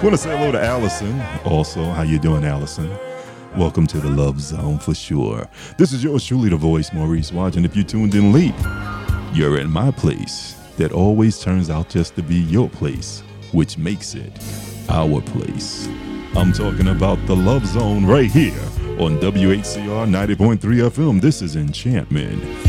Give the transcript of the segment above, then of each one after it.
Want to say hello to Allison. Also, how you doing, Allison? Welcome to the Love Zone for sure. This is yours truly, the voice, Maurice Watts. And if you tuned in late, you're in my place. That always turns out just to be your place, which makes it our place. I'm talking about the Love Zone right here on WHCR 90.3 FM. This is Enchantment.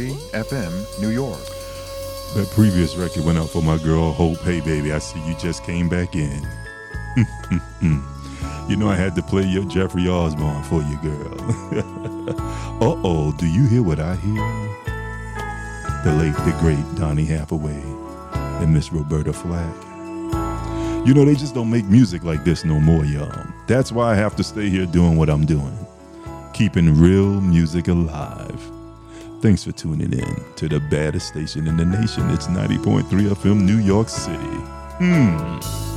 FM, New York. That previous record went out for my girl Hope. Hey, baby, I see you just came back in. you know I had to play your Jeffrey Osborne for you, girl. uh oh, do you hear what I hear? The late, the great Donny Hathaway and Miss Roberta Flack. You know, they just don't make music like this no more, y'all. That's why I have to stay here doing what I'm doing, keeping real music alive. Thanks for tuning in to the baddest station in the nation. It's 90.3 FM, New York City. Hmm.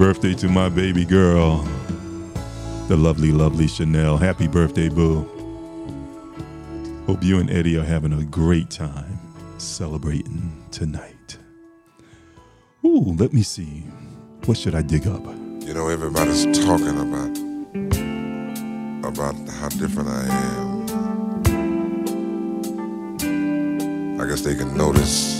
Birthday to my baby girl, the lovely, lovely Chanel. Happy birthday, boo. Hope you and Eddie are having a great time celebrating tonight. Ooh, let me see. What should I dig up? You know, everybody's talking about about how different I am. I guess they can notice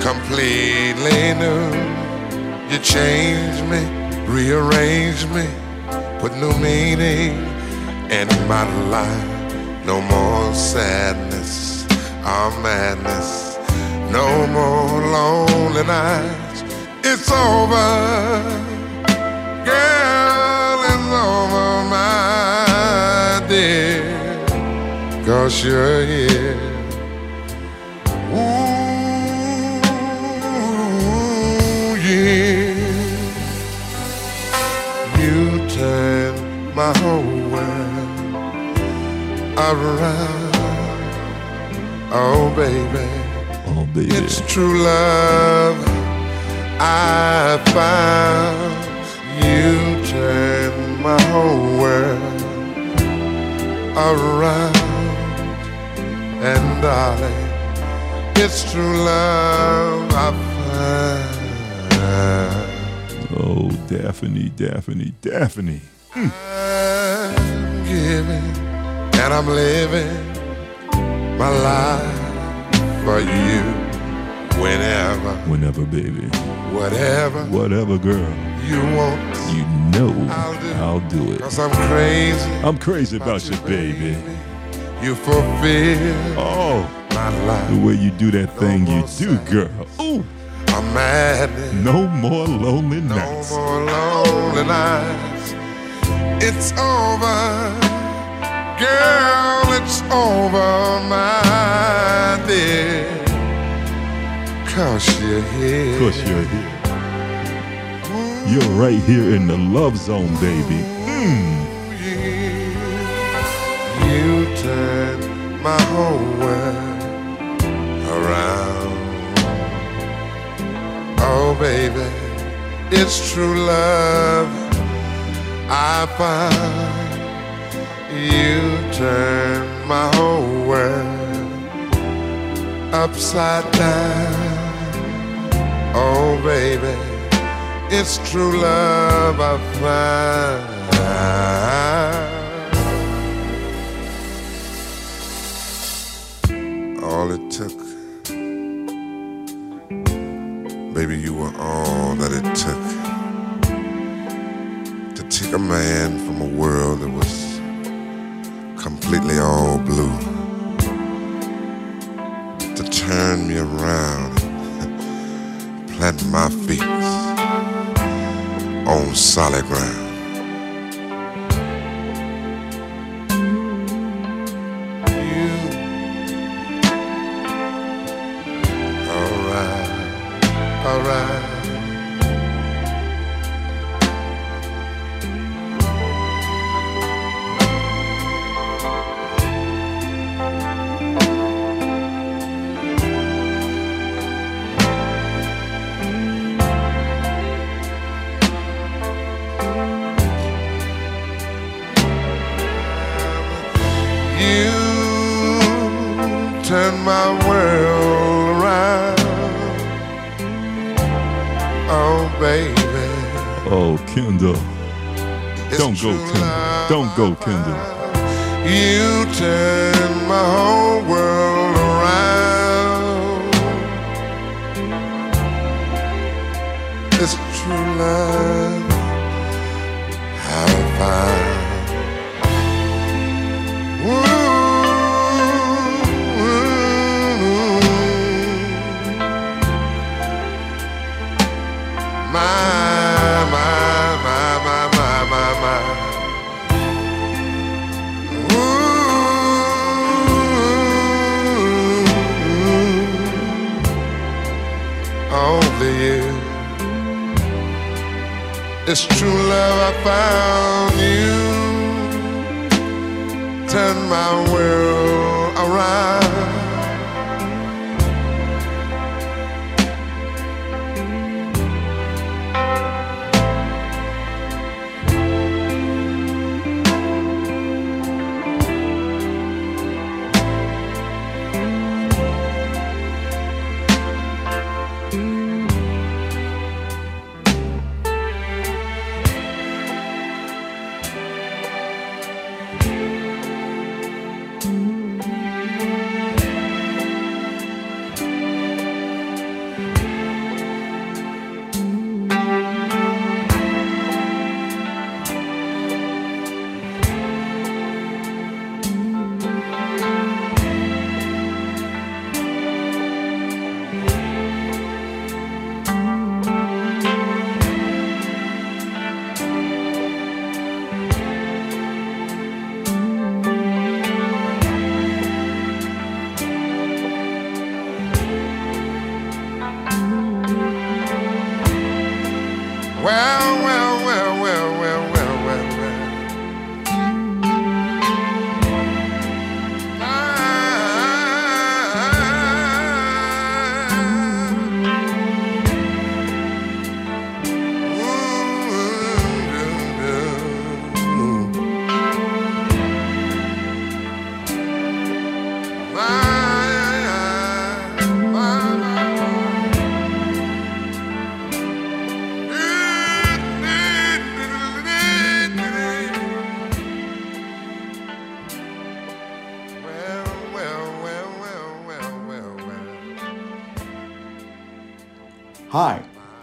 completely new. You changed me rearrange me, put new meaning in my life. No more sadness or madness, no more lonely nights. It's over, girl, it's over, my dear, cause you're here. Ooh, yeah. You turn my whole world around. Oh, baby, Oh, baby. it's true love I found. You turn my whole world around. And darling, it's true love I found. Oh, Daphne, Daphne, Daphne. Hmm. I'm giving and I'm living my life for you. Whenever, Whenever, baby. whatever Whatever, girl. you want, You know I'll do. I'll do it. cause I'm crazy I'm crazy about you, baby. You fulfill Oh, my life. the way you do that thing you do, girl. Ooh, I'm madness. no more lonely No nights. No more lonely nights. It's over, girl. It's over, my dear. Cause you're here. Cause you're here. You're right here in the love zone, baby. Mm. You turn my whole world around. Oh, baby, it's true love I found. You turn my whole world upside down. Oh, baby, it's true love I found. All it took, baby, you were all that it took to take a man from a world that was completely all blue to turn me around plant my feet on solid ground. Go, Kendall. Don't go, Kendall. You turn my whole world It's true love I found you. Turn my world around.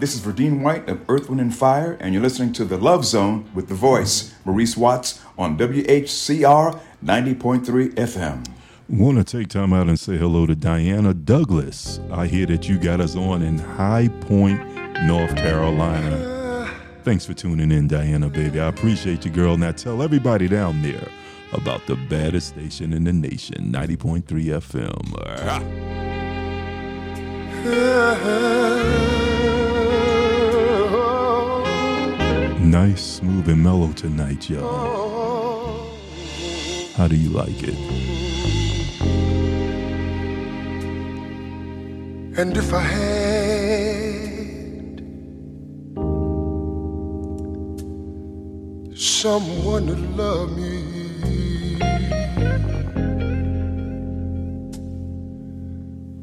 This is Verdine White of Earth, Wind, and Fire, and you're listening to The Love Zone with The Voice, Maurice Watts, on WHCR 90.3 FM. Want to take time out and say hello to Diana Douglas. I hear that you got us on in High Point, North Carolina. Thanks for tuning in, Diana, baby. I appreciate you, girl. Now tell everybody down there about the baddest station in the nation, 90.3 FM. Ah. Nice, smooth, and mellow tonight, y'all. How do you like it? And if I had someone to love me,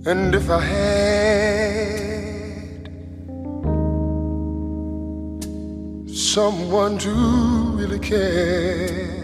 and if I had someone to really care.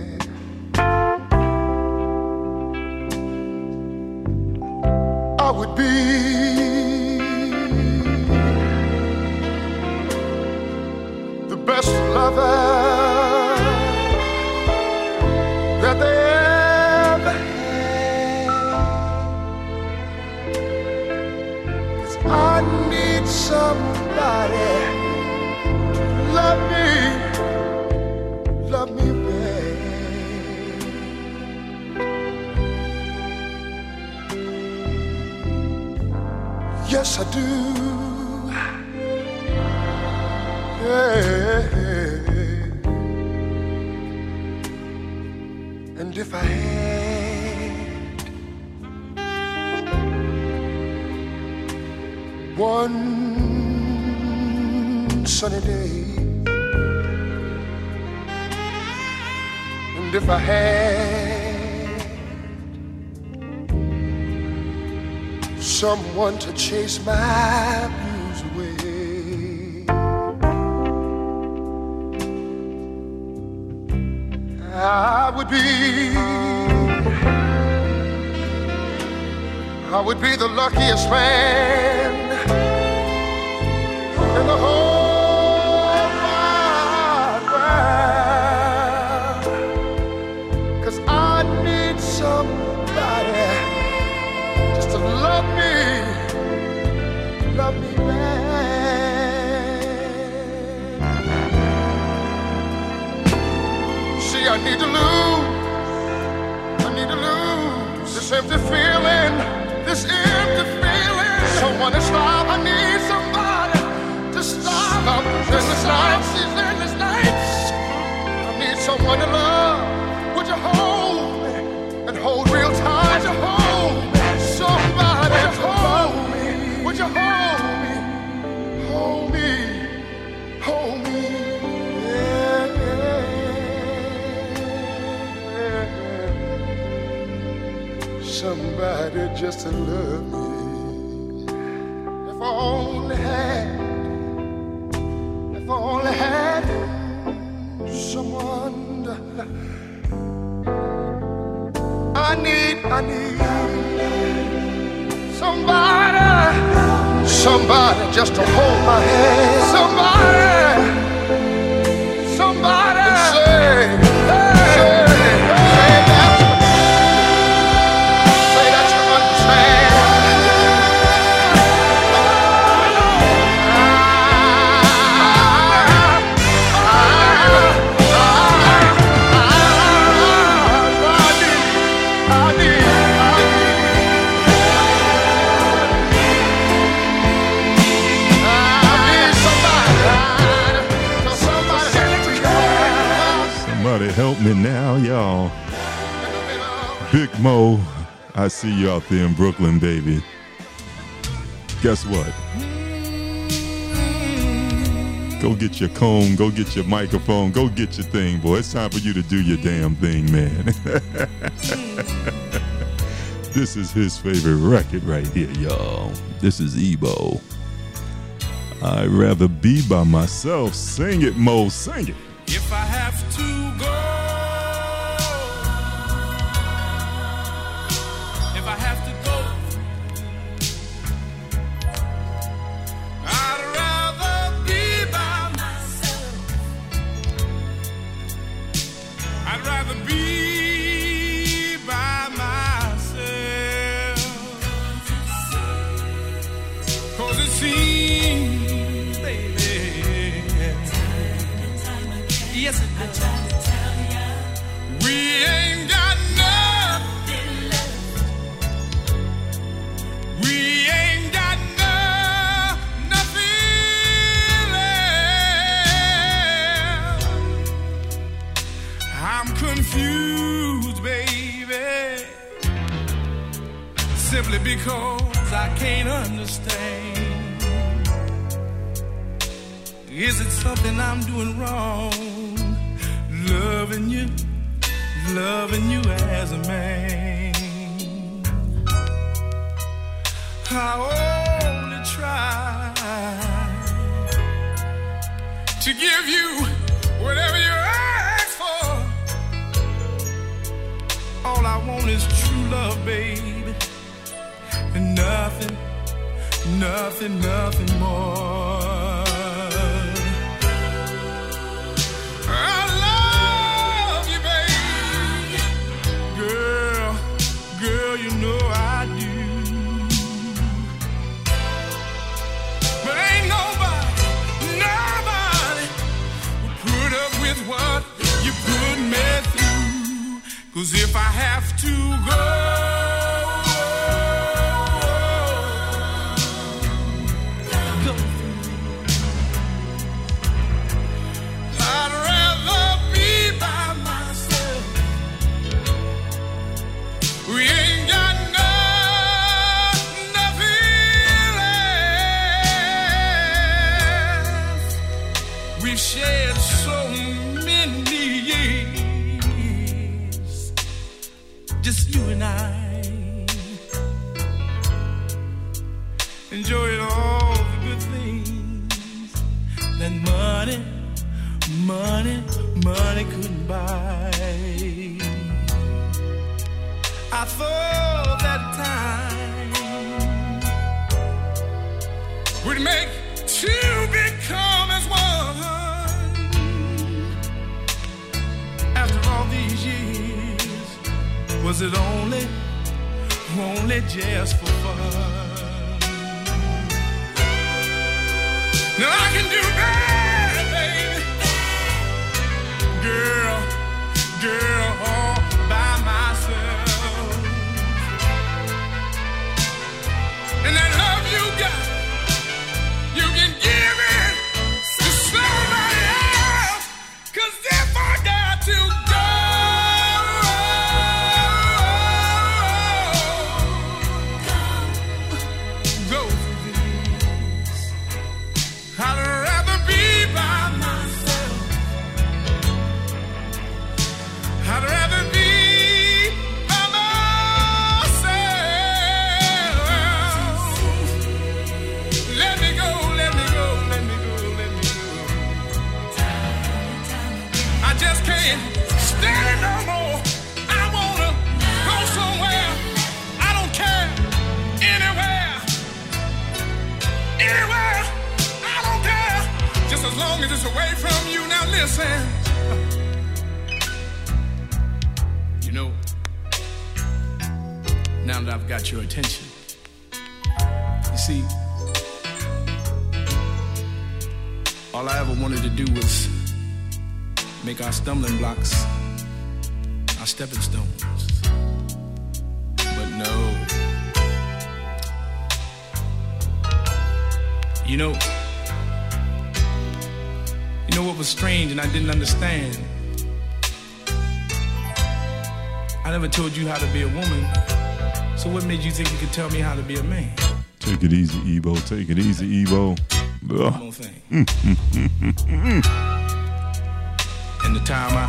Someone to chase my blues away. I would be, I would be the luckiest man in the empty feeling, this empty feeling. Someone to stop, I need somebody to stop. Stop endless nights, these endless nights. I need someone to love. Somebody just to love me. If I only had, if I only had someone I need, I need somebody, somebody just to hold my hand, somebody Y'all? Big Mo, I see you out there in Brooklyn, baby. Guess what? Go get your comb, go get your microphone, go get your thing, boy. It's time for you to do your damn thing, man. this is his favorite record right here, y'all. This is Ebo. I'd rather be by myself. Sing it, Mo, sing it. If I have to. you think you can tell me how to be a man? Take it easy, Ebo. Take it easy, Ebo. One more thing. And the time I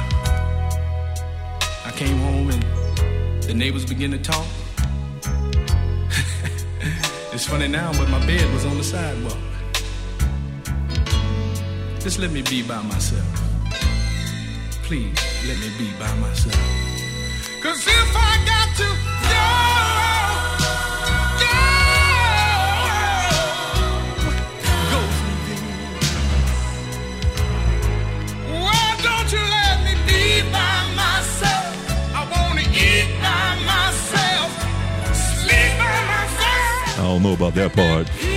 I came home and the neighbors began to talk. it's funny now, but my bed was on the sidewalk. Just let me be by myself. Please let me be by myself. Cause if I got to die. don't know about that part.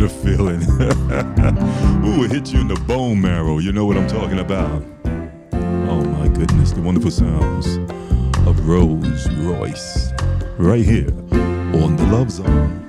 the feeling. Ooh, it hits you in the bone marrow. You know what I'm talking about. Oh my goodness, the wonderful sounds of Rose Royce right here on the Love Zone.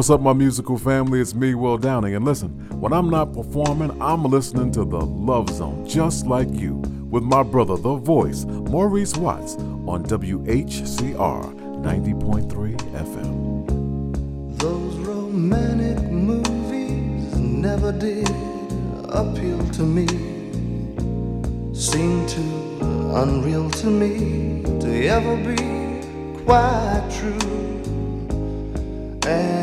What's up, my musical family? It's me, Will Downing. And listen, when I'm not performing, I'm listening to the Love Zone, just like you, with my brother, the voice, Maurice Watts, on WHCR 90.3 FM. Those romantic movies never did appeal to me. seemed too unreal to me to ever be quite true. And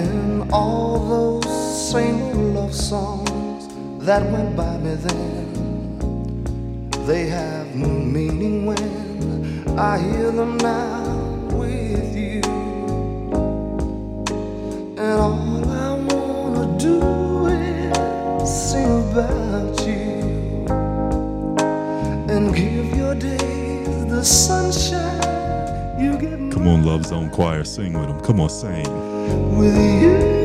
all those same love songs that went by me then, they have new meaning when I hear them now with you. And all I wanna do is sing about you and give your days the sunshine you give me Come on, Love Zone Choir, sing with them. Come on, sing. with you.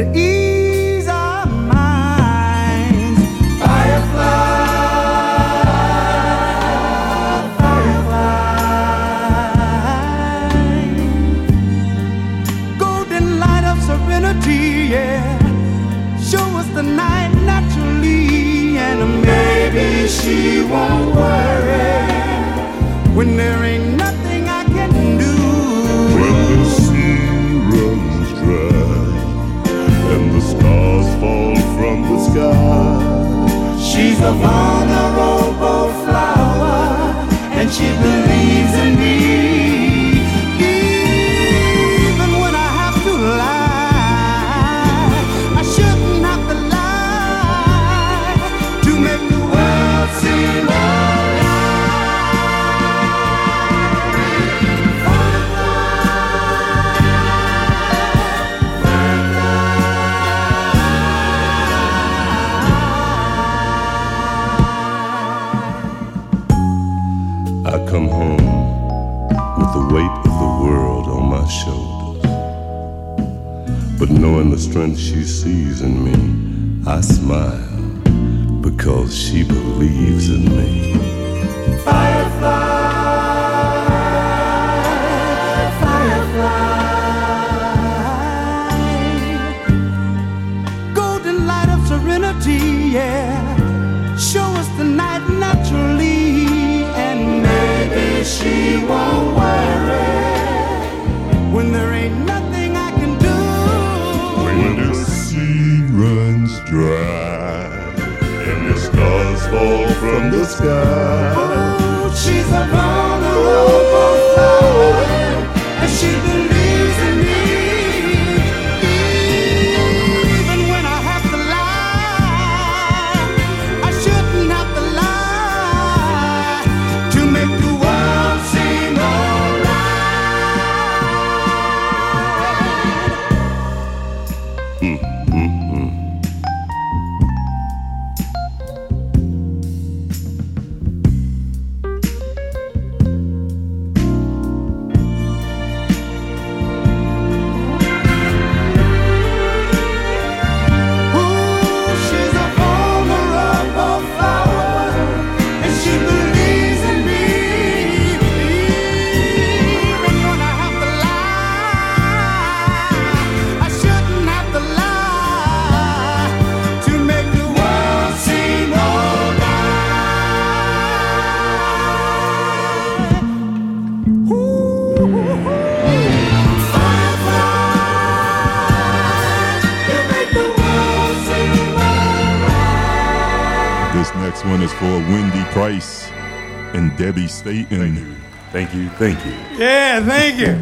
To ease the Debbie Staten. Thank you, thank you. Yeah, thank you.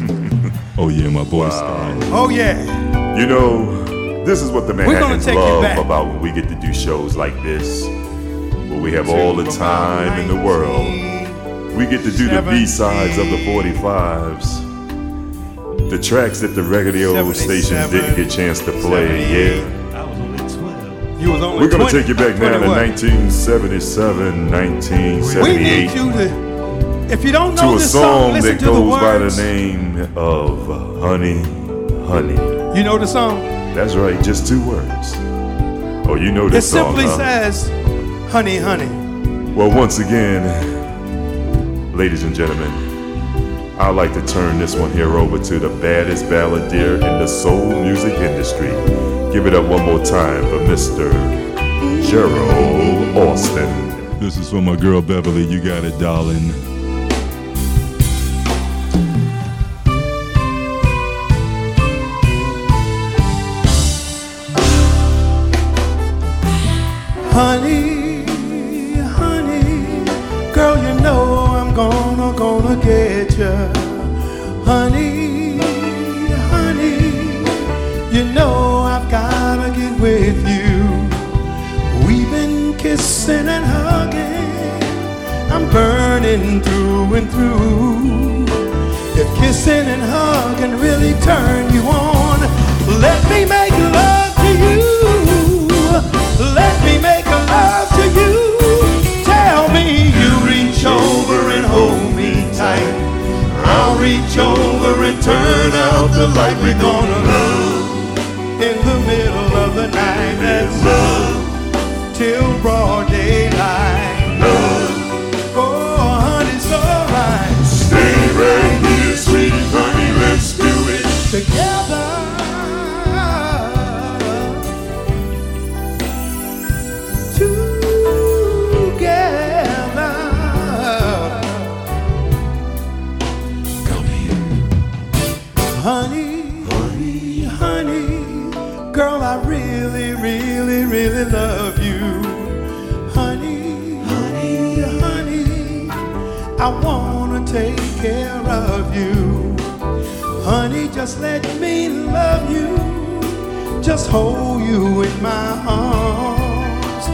Oh yeah, my boy Stan. Oh yeah. You know, this is what the We're gonna Manhattans love about when we get to do shows like this, where we have all the time in the world. We get to do the B sides of the 45s, the tracks that the radio stations didn't get a chance to play. Yeah. You was only We're gonna 20, take you back now to 21. 1977, We 1978 need you to. If you don't to know a this song song, listen that to the goes by the name of Honey, Honey. You know the song? That's right, just two words. Oh, you know It this song, It simply huh? says, "Honey, honey." Well, once again, ladies and gentlemen, I'd like to turn this one here over to the baddest balladeer in the soul music industry. Give it up one more time for Mr. Gerald Alston. This is for my girl Beverly. You got it, darling. I wanna take care of you. Honey, just let me love you. Just hold you in my arms.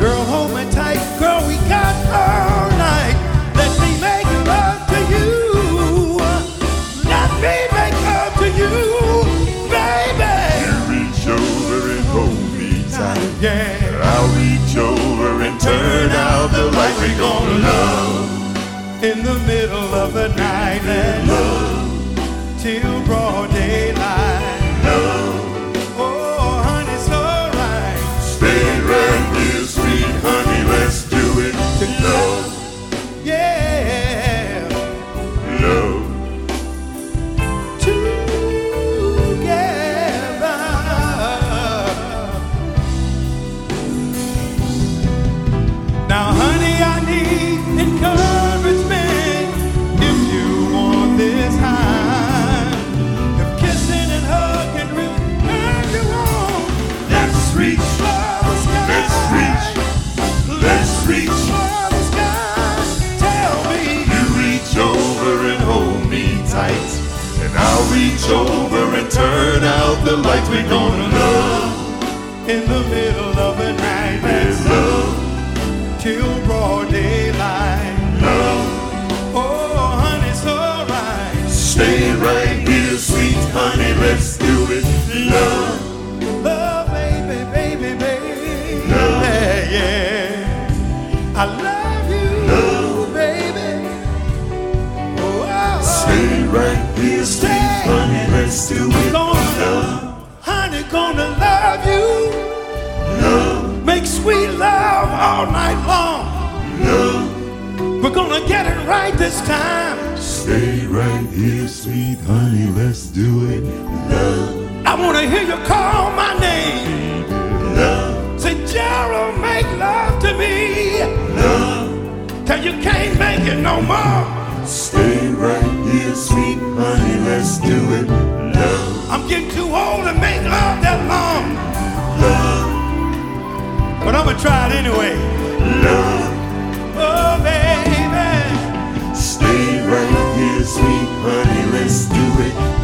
Girl, hold me tight. Girl, we got all night. Let me make love to you. Let me make love to you, baby. You reach over and hold me tight. Yeah. I'll reach over and turn out the light. We're gonna love. In the middle of the night and till broad daylight. Over and turn out the lights. We're gonna love, in the middle of the night with love, till broad daylight. love. Oh, honey, it's alright. Stay right here, sweet honey. Let's do it. Love, Love, baby, baby, baby. Love. Yeah, yeah. I love you, love. baby. Oh, oh, oh. stay right here, sweet Let's do it. gonna, Love, honey, gonna love you. love, Make sweet love all night long. love. We're gonna get it right this time. Stay right here, sweet honey. Let's do it. Love, I wanna hear you call my name. love, Say, Gerald, make love to me. love. Till you can't make it no more. Stay right here, sweet honey. Let's do it. Love, I'm getting too old to make love that long. But I'm gonna try it anyway. love. Oh, baby. Stay right here, sweet honey. Let's do it.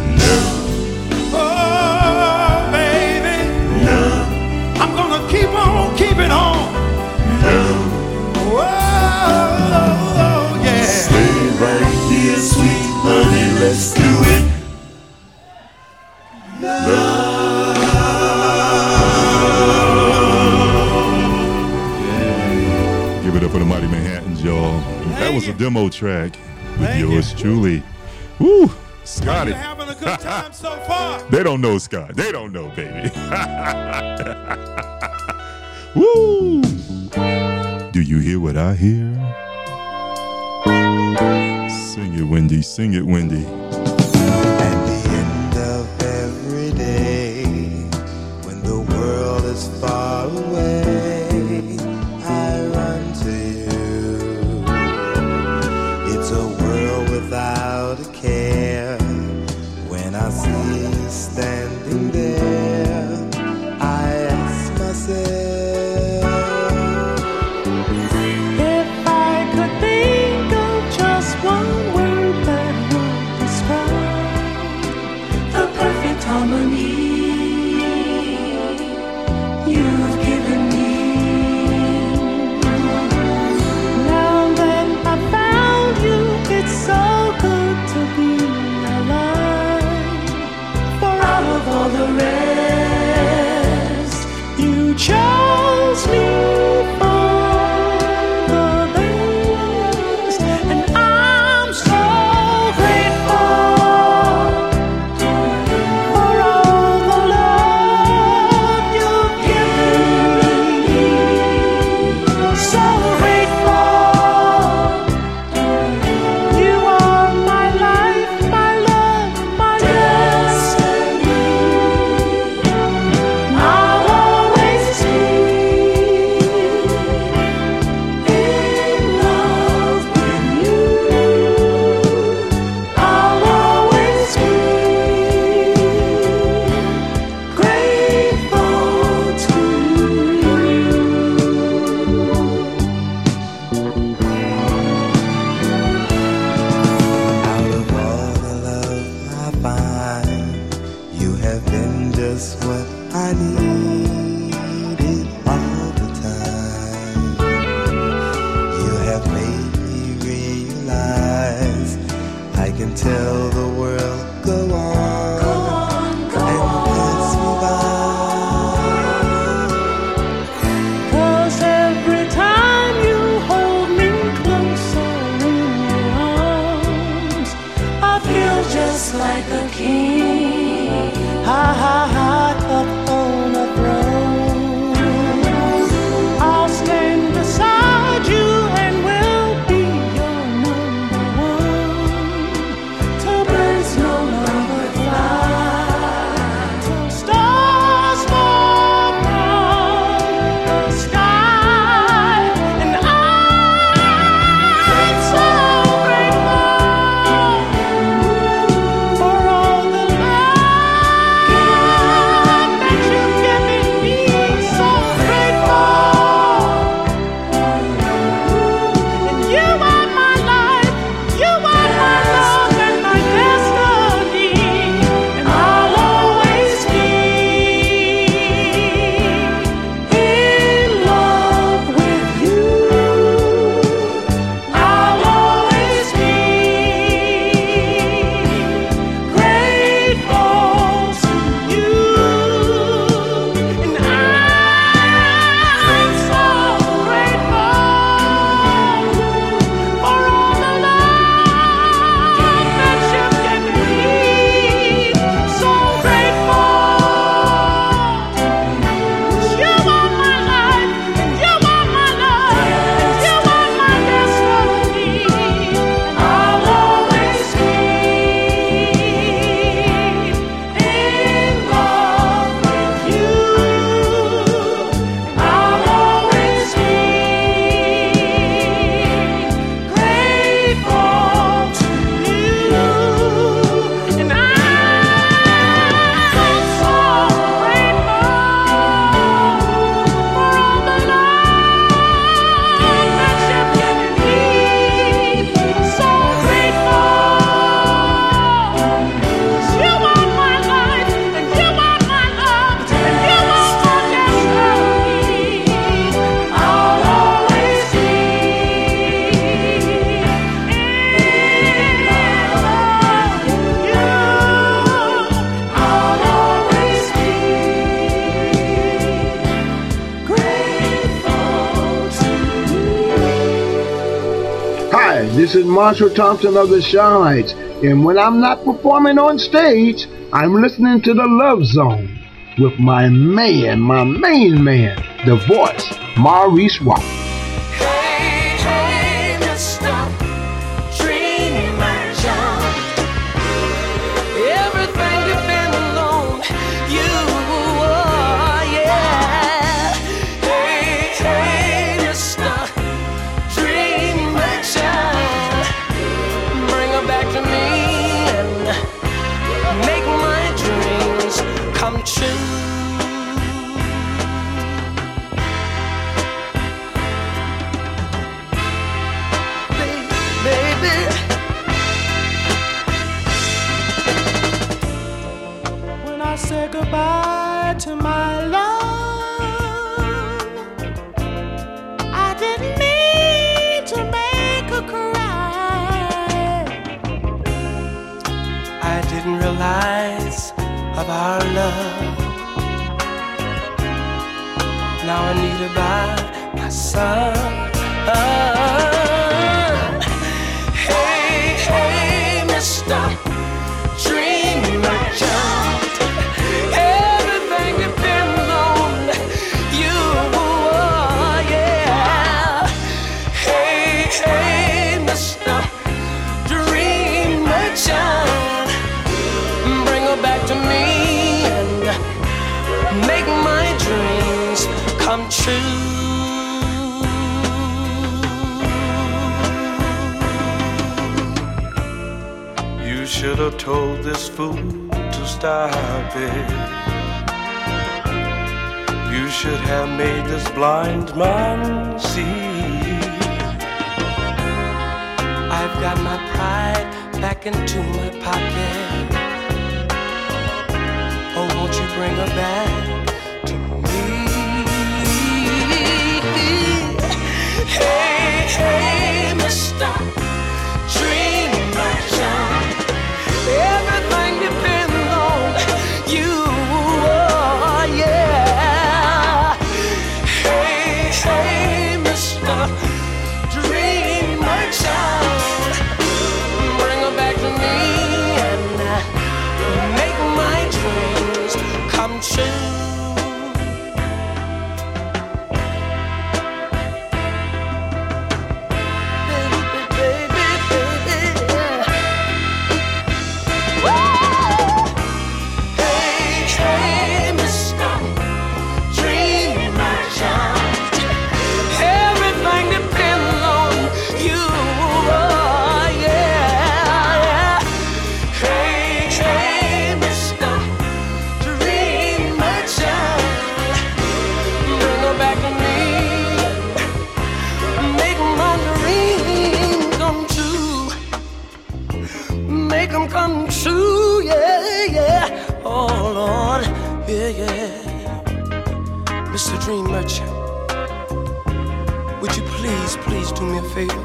Let's do it. Give it up for the Mighty Manhattans, y'all. that was a demo track with Thank yours you. truly. Woo! You Scotty. having a good time so far? They don't know Scott. They don't know, baby. Woo! Do you hear what I hear? Sing it, Wendy. Sing it, Wendy. World and Marshall Thompson of the Chi-Lites, and when I'm not performing on stage, I'm listening to the Love Zone with my man, my main man, the voice, Maurice Watt. of our love. Now I need to buy my side. true. You should have told this fool to stop it. You should have made this blind man see. I've got my pride back into my pocket. Oh, won't you bring her back? hey, hey. a dream merchant. Would you please, please do me a favor?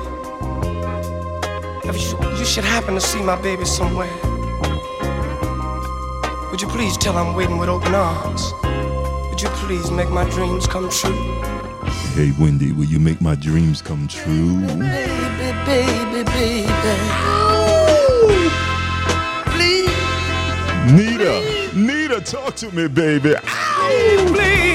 If you, you should happen to see my baby somewhere, would you please tell I'm waiting with open arms? Would you please make my dreams come true? Hey, Wendy, will you make my dreams come true? Baby, baby, baby. Ow! Nita. Nita, talk to me, baby. Ow! Please.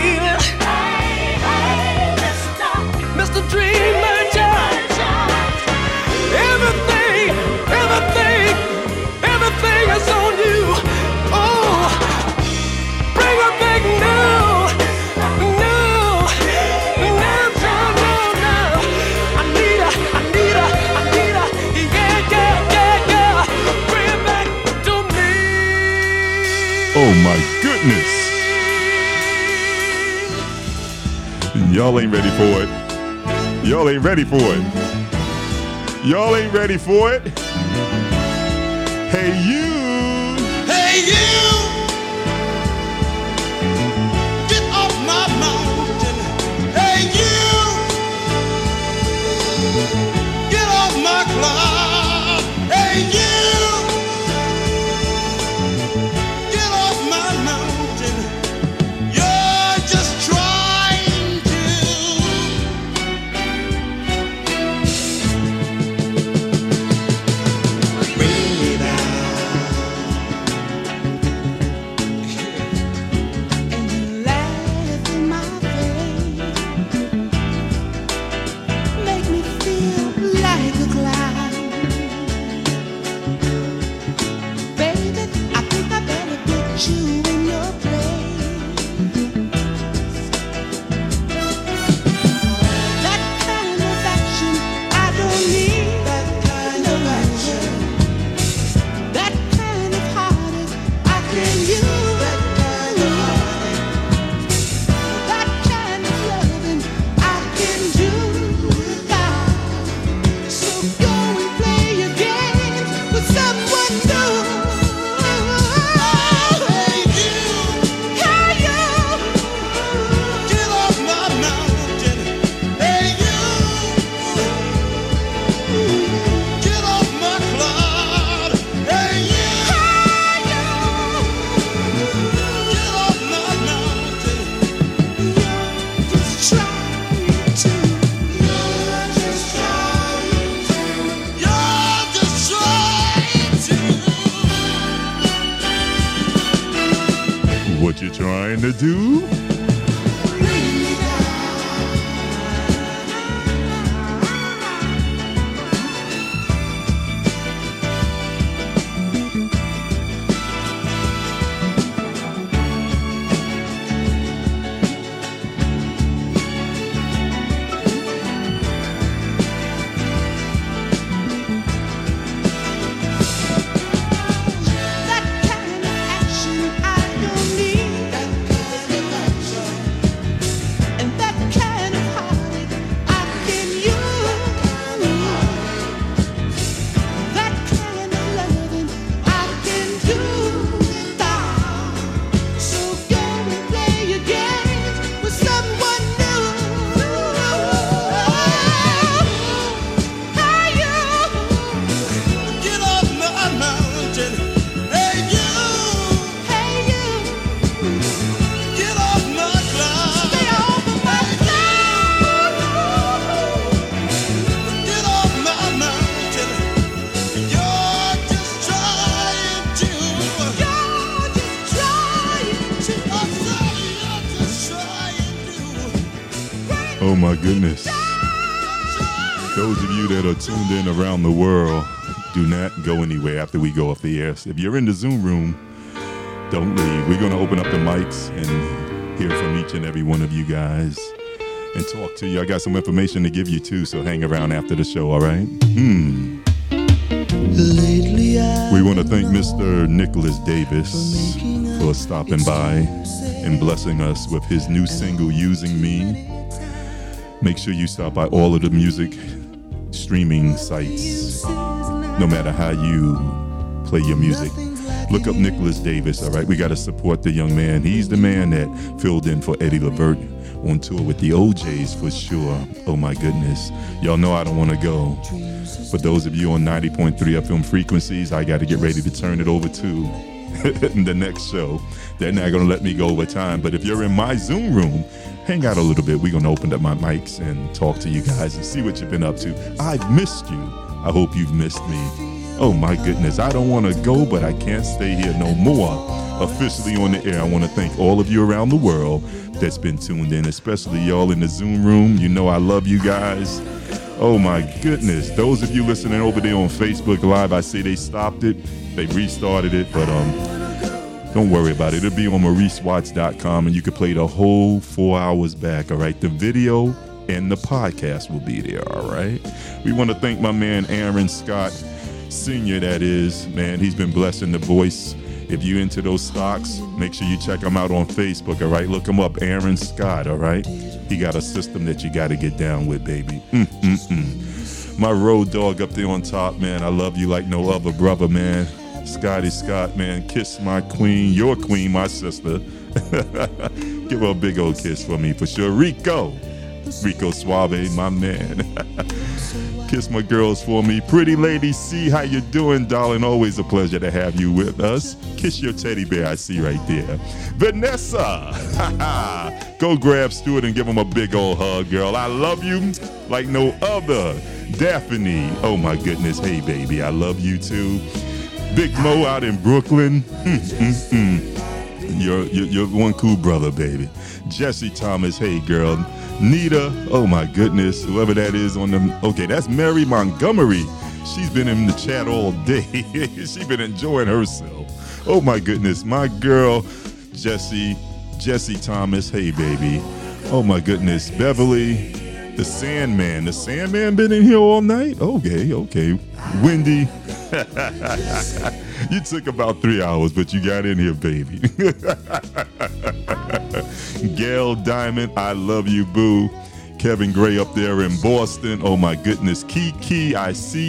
Oh, Y'all ain't ready for it. Y'all ain't ready for it. Y'all ain't ready for it. Hey, you. Go anywhere after we go off the air. If you're in the Zoom room, don't leave. We're going to open up the mics and hear from each and every one of you guys and talk to you. I got some information to give you too, so hang around after the show, all right? Hmm. We want to thank Mr. Nicholas Davis for stopping by and blessing us with his new single, Using Me. Make sure you stop by all of the music streaming sites, no matter how you play your music. Look up Nicholas Davis, all right? We got to support the young man. He's the man that filled in for Eddie Levert on tour with the O'Jays for sure. Oh my goodness. Y'all know I don't want to go. For those of you on 90.3 FM frequencies, I got to get ready to turn it over to the next show. They're not going to let me go over time. But if you're in my Zoom room, hang out a little bit. We're going to open up my mics and talk to you guys and see what you've been up to. I've missed you. I hope you've missed me. Oh my goodness. I don't want to go, but I can't stay here no more. Officially on the air, I want to thank all of you around the world that's been tuned in, especially y'all in the Zoom room. You know I love you guys. Oh my goodness. Those of you listening over there on Facebook Live, I see they stopped it. They restarted it, but um don't worry about it. It'll be on mauricewatts.com and you can play the whole four hours back. All right. The video and the podcast will be there. All right. We want to thank my man Aaron Scott, Senior, that is. Man, he's been blessing the voice. If you into those stocks, make sure you check him out on Facebook. All right. Look him up, Aaron Scott. All right. He got a system that you got to get down with, baby. Mm-mm-mm. My road dog up there on top, man. I love you like no other brother, man. Scotty Scott, man. Kiss my queen, your queen, my sister. Give her a big old kiss for me for sure. Rico. Rico Suave, my man. Kiss my girls for me. Pretty lady see how you doing, darling? Always a pleasure to have you with us. Kiss your teddy bear I see right there. Vanessa, go grab Stuart and give him a big old hug, girl. I love you like no other. Daphne, oh my goodness. Hey, baby, I love you too. Big Mo out in Brooklyn. You're, you're, you're one cool brother, baby. Jesse Thomas, hey, girl. Nita, oh my goodness, whoever that is on the. Okay, that's Mary Montgomery. She's been in the chat all day. She's been enjoying herself. Oh my goodness, my girl, Jesse, Jesse Thomas, hey, baby. Oh my goodness, Beverly, the Sandman. The Sandman been in here all night? Okay, okay. Wendy, you took about three hours, but you got in here, baby. Gail Diamond, I love you, boo. Kevin Gray up there in Boston. Oh my goodness. Kiki, I see